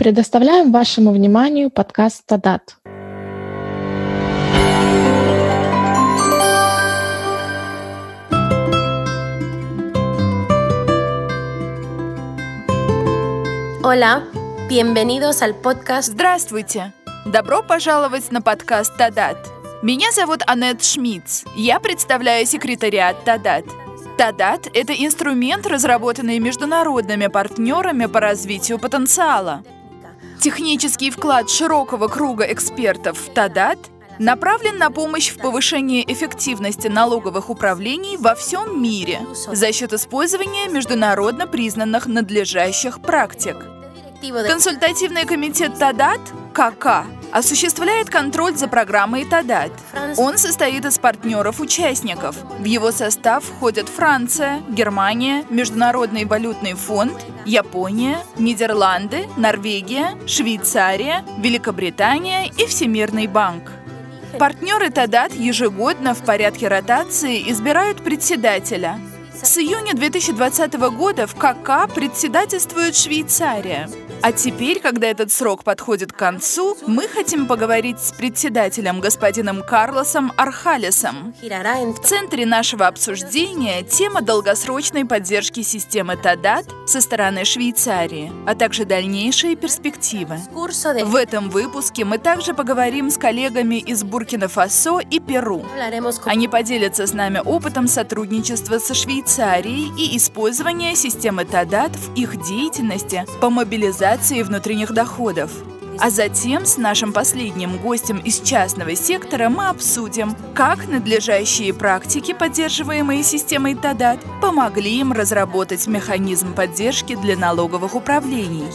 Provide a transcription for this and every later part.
Предоставляем вашему вниманию подкаст «Тадат». Hola, bienvenidos al podcast. Здравствуйте! Добро пожаловать на подкаст «Тадат». Меня зовут Аннет Шмидц. Я представляю секретариат «Тадат». «Тадат» — это инструмент, разработанный международными партнерами по развитию потенциала. Технический вклад широкого круга экспертов в «Тадат» направлен на помощь в повышении эффективности налоговых управлений во всем мире за счет использования международно признанных надлежащих практик. Консультативный комитет ТАДАТ, КК, осуществляет контроль за программой ТАДАТ. Он состоит из партнеров-участников. В его состав входят Франция, Германия, Международный валютный фонд, Япония, Нидерланды, Норвегия, Швейцария, Великобритания и Всемирный банк. Партнеры ТАДАТ ежегодно в порядке ротации избирают председателя. С июня 2020 года в КК председательствует Швейцария. А теперь, когда этот срок подходит к концу, мы хотим поговорить с председателем господином Карлосом Архалесом. В центре нашего обсуждения тема долгосрочной поддержки системы ТАДАТ со стороны Швейцарии, а также дальнейшие перспективы. В этом выпуске мы также поговорим с коллегами из Буркина-Фасо и Перу. Они поделятся с нами опытом сотрудничества со Швейцарией и использования системы ТАДАТ в их деятельности по мобилизации внутренних доходов. А затем с нашим последним гостем из частного сектора мы обсудим, как надлежащие практики, поддерживаемые системой ТАДАТ, помогли им разработать механизм поддержки для налоговых управлений.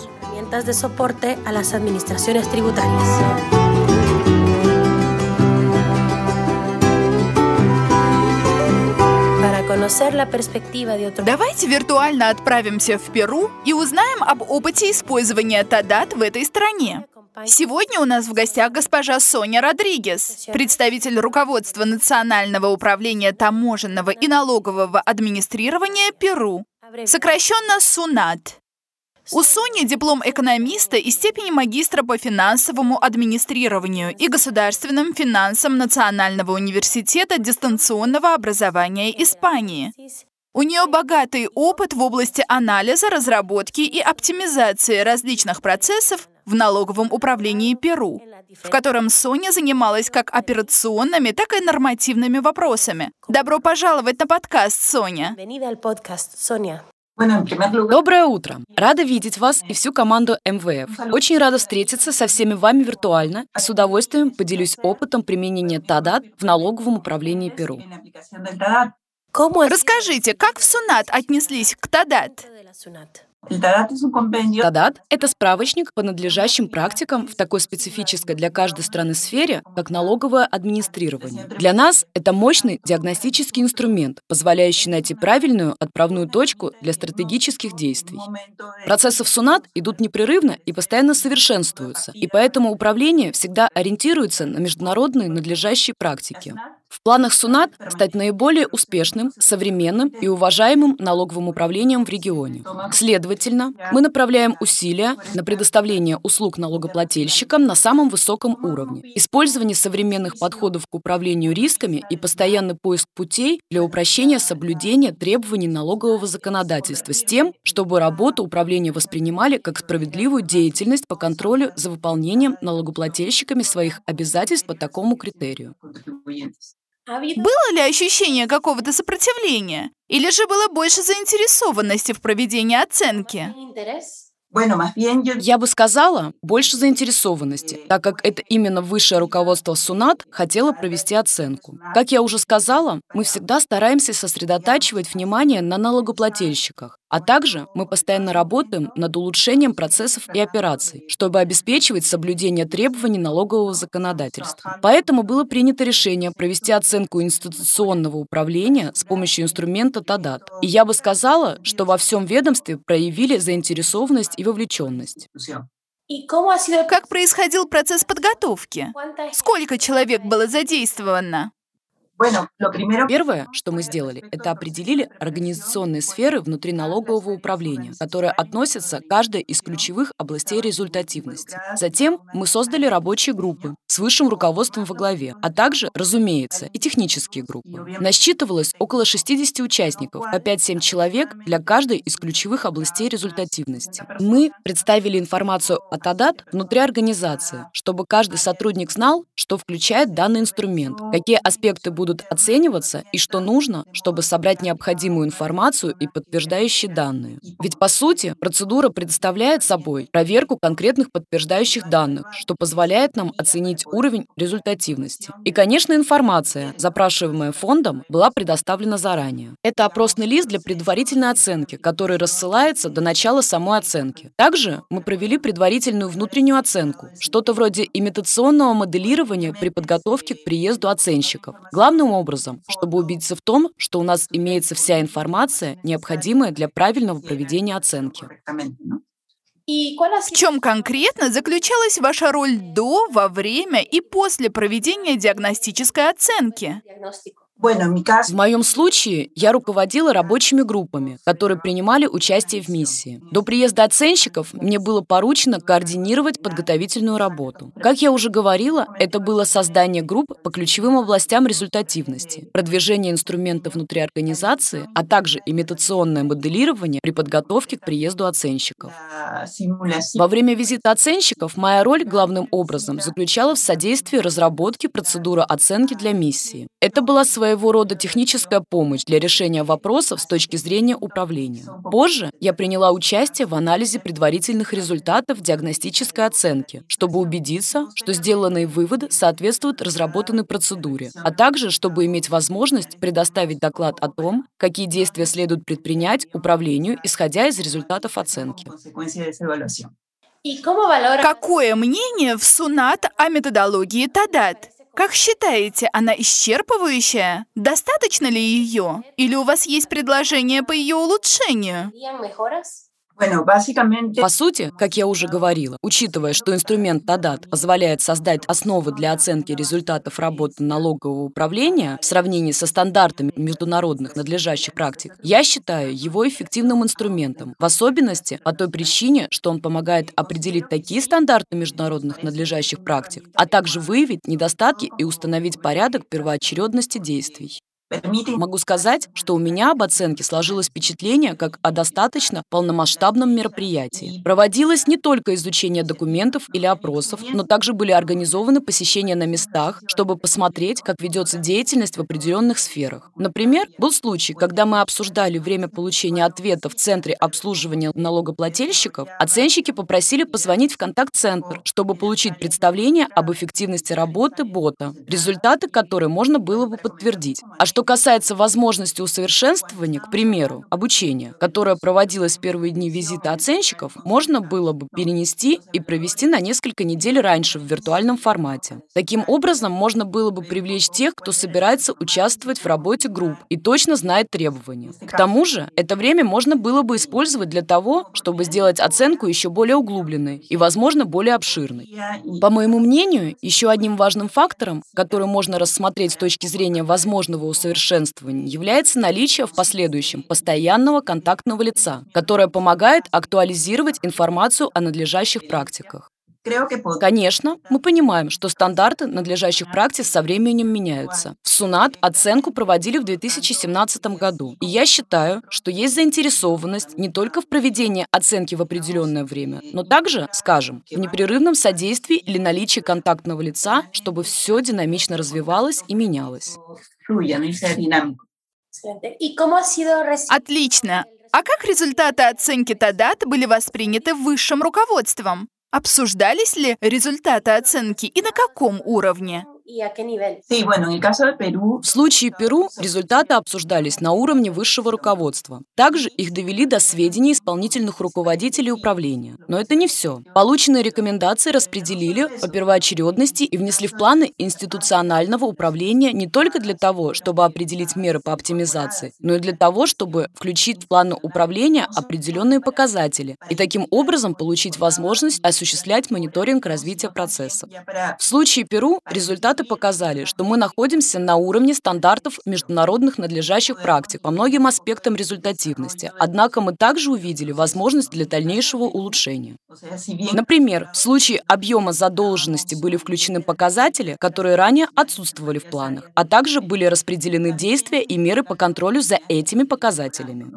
Давайте виртуально отправимся в Перу и узнаем об опыте использования Тадат в этой стране. Сегодня у нас в гостях госпожа Соня Родригес, представитель руководства Национального управления таможенного и налогового администрирования Перу, сокращенно СУНАТ. У Сони диплом экономиста и степень магистра по финансовому администрированию и государственным финансам Национального университета дистанционного образования Испании. У нее богатый опыт в области анализа, разработки и оптимизации различных процессов в налоговом управлении Перу, в котором Соня занималась как операционными, так и нормативными вопросами. Добро пожаловать на подкаст, Соня. Доброе утро! Рада видеть вас и всю команду МВФ. Очень рада встретиться со всеми вами виртуально и с удовольствием поделюсь опытом применения ТАДАТ в налоговом управлении Перу. Расскажите, как в СУНАТ отнеслись к ТАДАТ? ТАДАТ — это справочник по надлежащим практикам в такой специфической для каждой страны сфере, как налоговое администрирование. Для нас это мощный диагностический инструмент, позволяющий найти правильную отправную точку для стратегических действий. Процессы в СУНАТ идут непрерывно и постоянно совершенствуются, и поэтому управление всегда ориентируется на международные надлежащие практики. В планах СУНАТ стать наиболее успешным, современным и уважаемым налоговым управлением в регионе. Следовательно, мы направляем усилия на предоставление услуг налогоплательщикам на самом высоком уровне, использование современных подходов к управлению рисками и постоянный поиск путей для упрощения соблюдения требований налогового законодательства с тем, чтобы работу управления воспринимали как справедливую деятельность по контролю за выполнением налогоплательщиками своих обязательств по такому критерию. Было ли ощущение какого-то сопротивления? Или же было больше заинтересованности в проведении оценки? Я бы сказала, больше заинтересованности, так как это именно высшее руководство СУНАТ хотело провести оценку. Как я уже сказала, мы всегда стараемся сосредотачивать внимание на налогоплательщиках, а также мы постоянно работаем над улучшением процессов и операций, чтобы обеспечивать соблюдение требований налогового законодательства. Поэтому было принято решение провести оценку институционного управления с помощью инструмента ТАДАТ. И я бы сказала, что во всем ведомстве проявили заинтересованность и вовлеченность. Как происходил процесс подготовки? Сколько человек было задействовано? Первое, что мы сделали, это определили организационные сферы внутри налогового управления, которые относятся к каждой из ключевых областей результативности. Затем мы создали рабочие группы с высшим руководством во главе, а также, разумеется, и технические группы. Насчитывалось около 60 участников, по 5-7 человек для каждой из ключевых областей результативности. Мы представили информацию от АДАТ внутри организации, чтобы каждый сотрудник знал, что включает данный инструмент, какие аспекты будут будут оцениваться и что нужно, чтобы собрать необходимую информацию и подтверждающие данные. Ведь, по сути, процедура представляет собой проверку конкретных подтверждающих данных, что позволяет нам оценить уровень результативности. И, конечно, информация, запрашиваемая фондом, была предоставлена заранее. Это опросный лист для предварительной оценки, который рассылается до начала самой оценки. Также мы провели предварительную внутреннюю оценку, что-то вроде имитационного моделирования при подготовке к приезду оценщиков. Главное главным образом, чтобы убедиться в том, что у нас имеется вся информация, необходимая для правильного проведения оценки. В чем конкретно заключалась ваша роль до, во время и после проведения диагностической оценки? В моем случае я руководила рабочими группами, которые принимали участие в миссии. До приезда оценщиков мне было поручено координировать подготовительную работу. Как я уже говорила, это было создание групп по ключевым областям результативности, продвижение инструментов внутри организации, а также имитационное моделирование при подготовке к приезду оценщиков. Во время визита оценщиков моя роль главным образом заключала в содействии разработке процедуры оценки для миссии. Это была своя своего рода техническая помощь для решения вопросов с точки зрения управления. Позже я приняла участие в анализе предварительных результатов диагностической оценки, чтобы убедиться, что сделанные выводы соответствуют разработанной процедуре, а также чтобы иметь возможность предоставить доклад о том, какие действия следует предпринять управлению, исходя из результатов оценки. Какое мнение в СУНАТ о методологии ТАДАТ? Как считаете, она исчерпывающая? Достаточно ли ее? Или у вас есть предложение по ее улучшению? По сути, как я уже говорила, учитывая, что инструмент ТАДАТ позволяет создать основы для оценки результатов работы налогового управления в сравнении со стандартами международных надлежащих практик, я считаю его эффективным инструментом, в особенности по той причине, что он помогает определить такие стандарты международных надлежащих практик, а также выявить недостатки и установить порядок первоочередности действий. Могу сказать, что у меня об оценке сложилось впечатление как о достаточно полномасштабном мероприятии. Проводилось не только изучение документов или опросов, но также были организованы посещения на местах, чтобы посмотреть, как ведется деятельность в определенных сферах. Например, был случай, когда мы обсуждали время получения ответа в Центре обслуживания налогоплательщиков, оценщики попросили позвонить в контакт-центр, чтобы получить представление об эффективности работы бота, результаты которой можно было бы подтвердить. А что касается возможности усовершенствования, к примеру, обучения, которое проводилось в первые дни визита оценщиков, можно было бы перенести и провести на несколько недель раньше в виртуальном формате. Таким образом, можно было бы привлечь тех, кто собирается участвовать в работе групп и точно знает требования. К тому же, это время можно было бы использовать для того, чтобы сделать оценку еще более углубленной и, возможно, более обширной. По моему мнению, еще одним важным фактором, который можно рассмотреть с точки зрения возможного усовершенствования, усовершенствования является наличие в последующем постоянного контактного лица, которое помогает актуализировать информацию о надлежащих практиках. Конечно, мы понимаем, что стандарты надлежащих практик со временем меняются. В СУНАТ оценку проводили в 2017 году. И я считаю, что есть заинтересованность не только в проведении оценки в определенное время, но также, скажем, в непрерывном содействии или наличии контактного лица, чтобы все динамично развивалось и менялось. Отлично. А как результаты оценки Тадат были восприняты высшим руководством? Обсуждались ли результаты оценки и на каком уровне? В случае Перу результаты обсуждались на уровне высшего руководства. Также их довели до сведений исполнительных руководителей управления. Но это не все. Полученные рекомендации распределили по первоочередности и внесли в планы институционального управления не только для того, чтобы определить меры по оптимизации, но и для того, чтобы включить в планы управления определенные показатели и таким образом получить возможность осуществлять мониторинг развития процессов. В случае Перу результаты Результаты показали, что мы находимся на уровне стандартов международных надлежащих практик по многим аспектам результативности. Однако мы также увидели возможность для дальнейшего улучшения. Например, в случае объема задолженности были включены показатели, которые ранее отсутствовали в планах, а также были распределены действия и меры по контролю за этими показателями.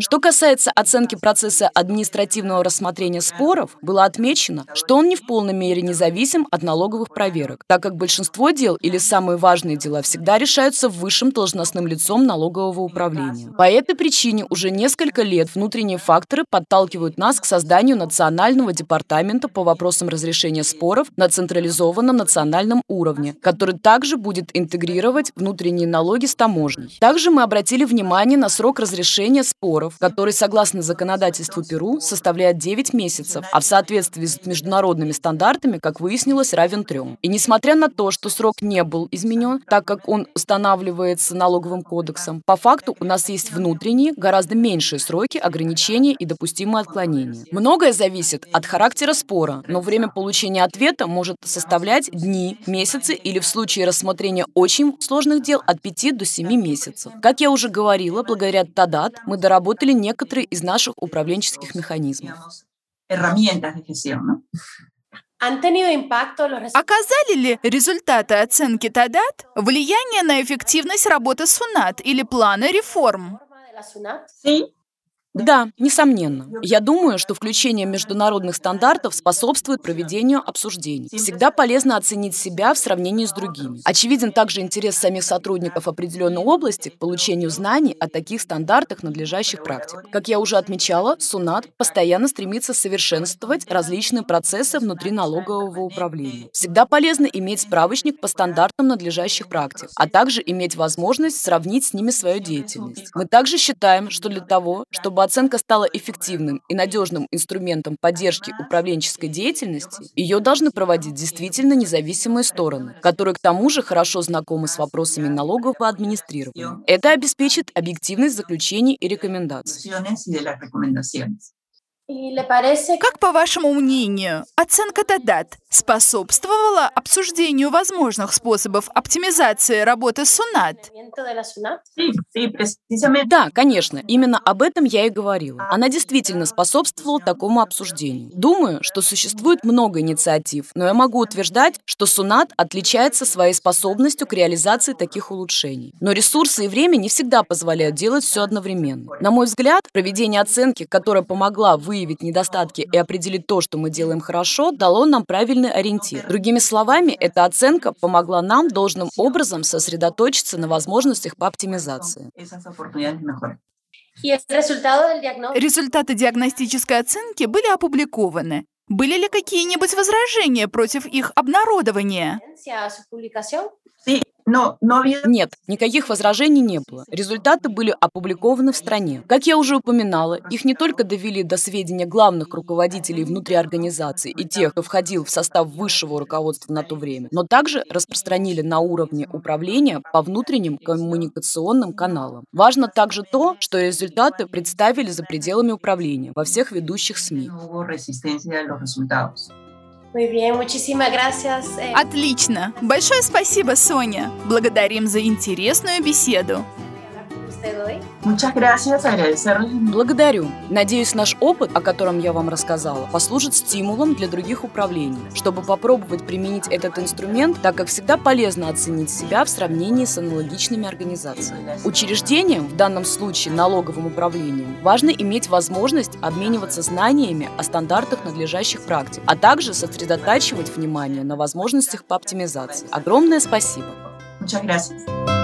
Что касается оценки процесса административного рассмотрения споров, было отмечено, что он не в полной мере независим от налоговых проверок, так как большинство дел или самые важные дела всегда решаются высшим должностным лицом налогового управления. По этой причине уже несколько лет внутренние факторы подталкивают нас к созданию Национального департамента по вопросам разрешения споров на централизованном национальном уровне, который также будет интегрировать внутренние налоги с таможней. Также мы обратили внимание на срок разрешения споров, который, согласно законодательству Перу, составляет 9 месяцев, а в соответствии с международными стандартами, как выяснилось, равен трем. И несмотря на то, что срок не был изменен, так как он устанавливается налоговым кодексом, по факту у нас есть внутренние, гораздо меньшие сроки ограничения и допустимые отклонения. Многое зависит от характера спора, но время получения ответа может составлять дни, месяцы или в случае рассмотрения очень сложных дел от 5 до 7 месяцев. Как я уже говорила, благодаря ТАДАТ мы доработали некоторые из наших управленческих механизмов. Оказали ли результаты оценки ТАДАТ влияние на эффективность работы СУНАТ или планы реформ? Да, несомненно. Я думаю, что включение международных стандартов способствует проведению обсуждений. Всегда полезно оценить себя в сравнении с другими. Очевиден также интерес самих сотрудников определенной области к получению знаний о таких стандартах надлежащих практик. Как я уже отмечала, СУНАТ постоянно стремится совершенствовать различные процессы внутри налогового управления. Всегда полезно иметь справочник по стандартам надлежащих практик, а также иметь возможность сравнить с ними свою деятельность. Мы также считаем, что для того, чтобы чтобы оценка стала эффективным и надежным инструментом поддержки управленческой деятельности, ее должны проводить действительно независимые стороны, которые к тому же хорошо знакомы с вопросами налогового администрирования. Это обеспечит объективность заключений и рекомендаций. Как, по вашему мнению, оценка ТАДАТ способствовала обсуждению возможных способов оптимизации работы СУНАТ? Да, конечно, именно об этом я и говорила. Она действительно способствовала такому обсуждению. Думаю, что существует много инициатив, но я могу утверждать, что СУНАТ отличается своей способностью к реализации таких улучшений. Но ресурсы и время не всегда позволяют делать все одновременно. На мой взгляд, проведение оценки, которая помогла выявить недостатки и определить то, что мы делаем хорошо, дало нам правильный ориентир. Другими словами, эта оценка помогла нам должным образом сосредоточиться на возможностях по оптимизации. Результаты диагностической оценки были опубликованы. Были ли какие-нибудь возражения против их обнародования? Нет, никаких возражений не было. Результаты были опубликованы в стране. Как я уже упоминала, их не только довели до сведения главных руководителей внутри организации и тех, кто входил в состав высшего руководства на то время, но также распространили на уровне управления по внутренним коммуникационным каналам. Важно также то, что результаты представили за пределами управления во всех ведущих СМИ. Muy bien, muchísimas gracias. Eh. Отлично. Большое спасибо, Соня. Благодарим за интересную беседу. Благодарю. Надеюсь, наш опыт, о котором я вам рассказала, послужит стимулом для других управлений, чтобы попробовать применить этот инструмент, так как всегда полезно оценить себя в сравнении с аналогичными организациями. Учреждениям, в данном случае налоговым управлением, важно иметь возможность обмениваться знаниями о стандартах надлежащих практик, а также сосредотачивать внимание на возможностях по оптимизации. Огромное спасибо. Muchas gracias.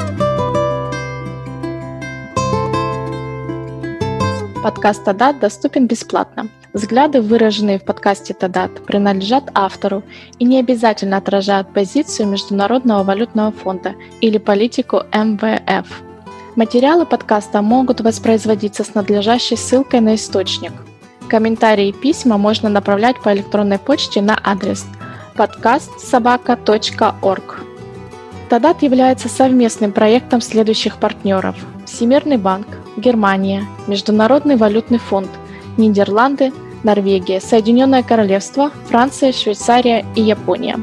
Подкаст Тадат доступен бесплатно. Взгляды, выраженные в подкасте Тадат, принадлежат автору и не обязательно отражают позицию Международного валютного фонда или политику МВФ. Материалы подкаста могут воспроизводиться с надлежащей ссылкой на источник. Комментарии и письма можно направлять по электронной почте на адрес подкастсобака.орг. Тадат является совместным проектом следующих партнеров – Всемирный банк, Германия, Международный валютный фонд, Нидерланды, Норвегия, Соединенное Королевство, Франция, Швейцария и Япония.